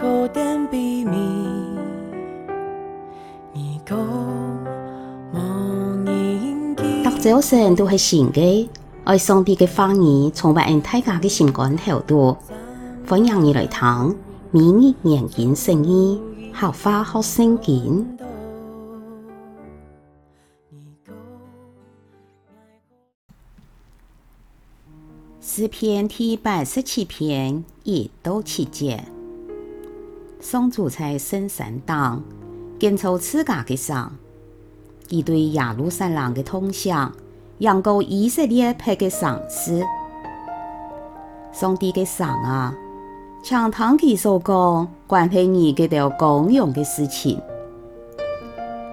读早晨都是新的，爱上帝的话语，充满大家的心肝头度。欢迎你来听，明日研经圣经，学话学圣经。诗篇第八十七篇一到七节，上主在圣山顶建造自家的山，他对耶路撒冷的痛想，扬告以色列百个赏赐。上帝的山啊，请听他所讲关系你这条光荣的事情。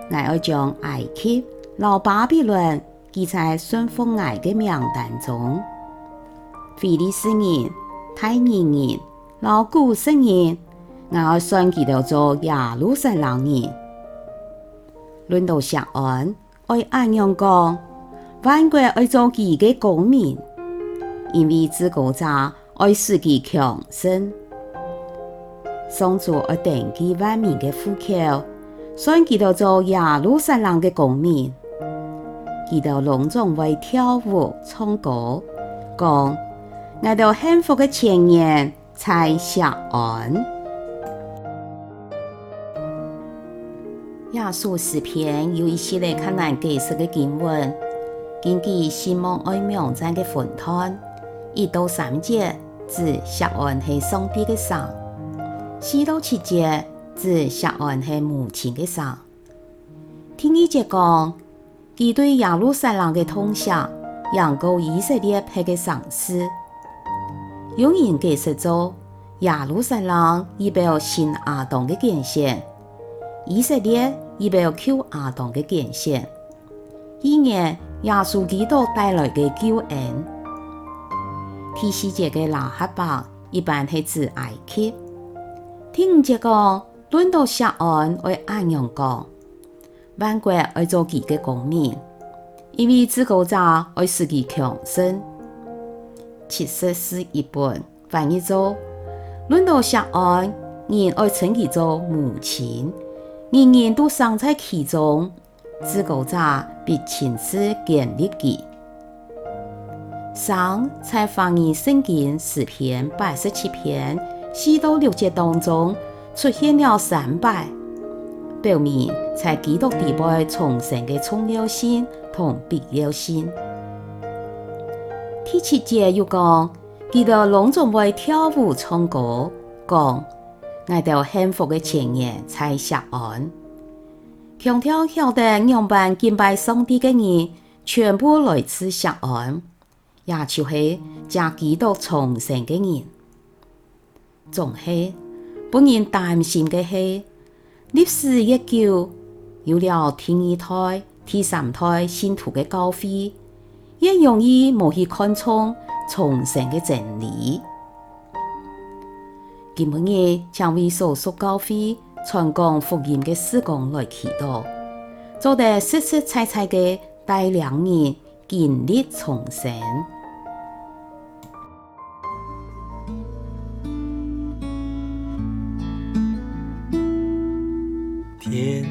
我要将埃及、老巴比伦记在顺服我的名单中。非利斯人、泰尼人、老古实人，我要选佢哋做耶路撒冷人。论到锡安，爱安样讲，万国爱做佢嘅公民，因为至高者爱使佢强盛。上主爱定佢万民嘅户口，选佢哋做耶路撒冷嘅公民，佢哋隆重为跳舞唱歌，讲。我到幸福的前言在锡安。耶稣诗篇有一系列困难解释的经文，根据西蒙爱妙赞的分段，一到三节指锡安是上帝的山，四到七节指锡安是母亲的山。第二节讲，佢对耶路撒冷的痛想，扬告以色列百个赏赐。有人解释做耶路撒冷以表新亚当的拣选，以色列以表旧亚当的拣选。一年耶稣基督带来的救恩。第四节的拉合伯一般系指埃及。第五节讲论到锡安为安阳讲，万国爱做佢嘅公民，因为至高者爱使佢强盛。七十四一本翻译做：论到锡安，人爱称其做母亲，人人都生在其中，自古者必亲自建立佢。上在翻译圣经诗篇八十七篇四到六节当中出现了三摆，表明在基督地位重生的重要性同必要性。第七节又讲，基督隆重为跳舞唱歌，讲我到幸福的前夜在锡安，强调晓得样板敬拜上帝的人全部来自锡安，也就是将基督重生的人。总系不人担心的系，历史一久，有了第二胎、第三胎信徒的教会。也容易无去看重重生的真理。今日将为所属教会传讲福音的事工来祈祷，做得实实在在的带领人经历重生。天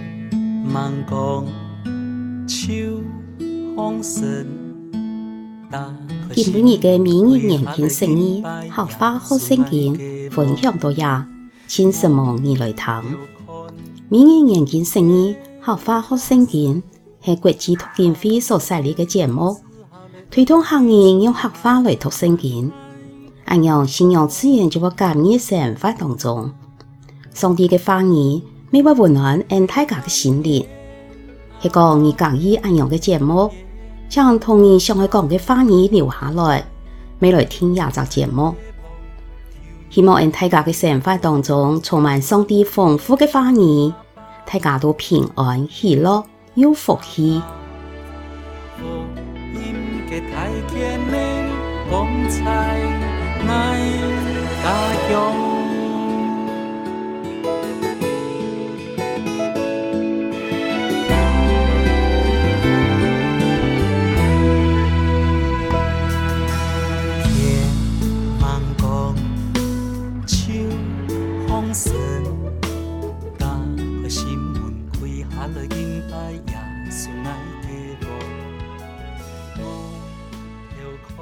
茫光，秋风深。今晡日嘅每日研经圣经，学话学圣经，分享到呀，请什么你来听。每日研经圣经，学话学圣经，系国际读经会所设立嘅节目，推动行业用学话来读圣经，按样信仰自然就会感染生活当中。上帝嘅话语，每晚温暖俺大家嘅心灵，系讲你讲意按样嘅节目。将同伊上开讲嘅花语留下来，未来听廿集节目。希望因大家嘅生活当中充满上帝丰富嘅花语，大家都平安喜乐，有福气。 ยิงไปอ我，我要看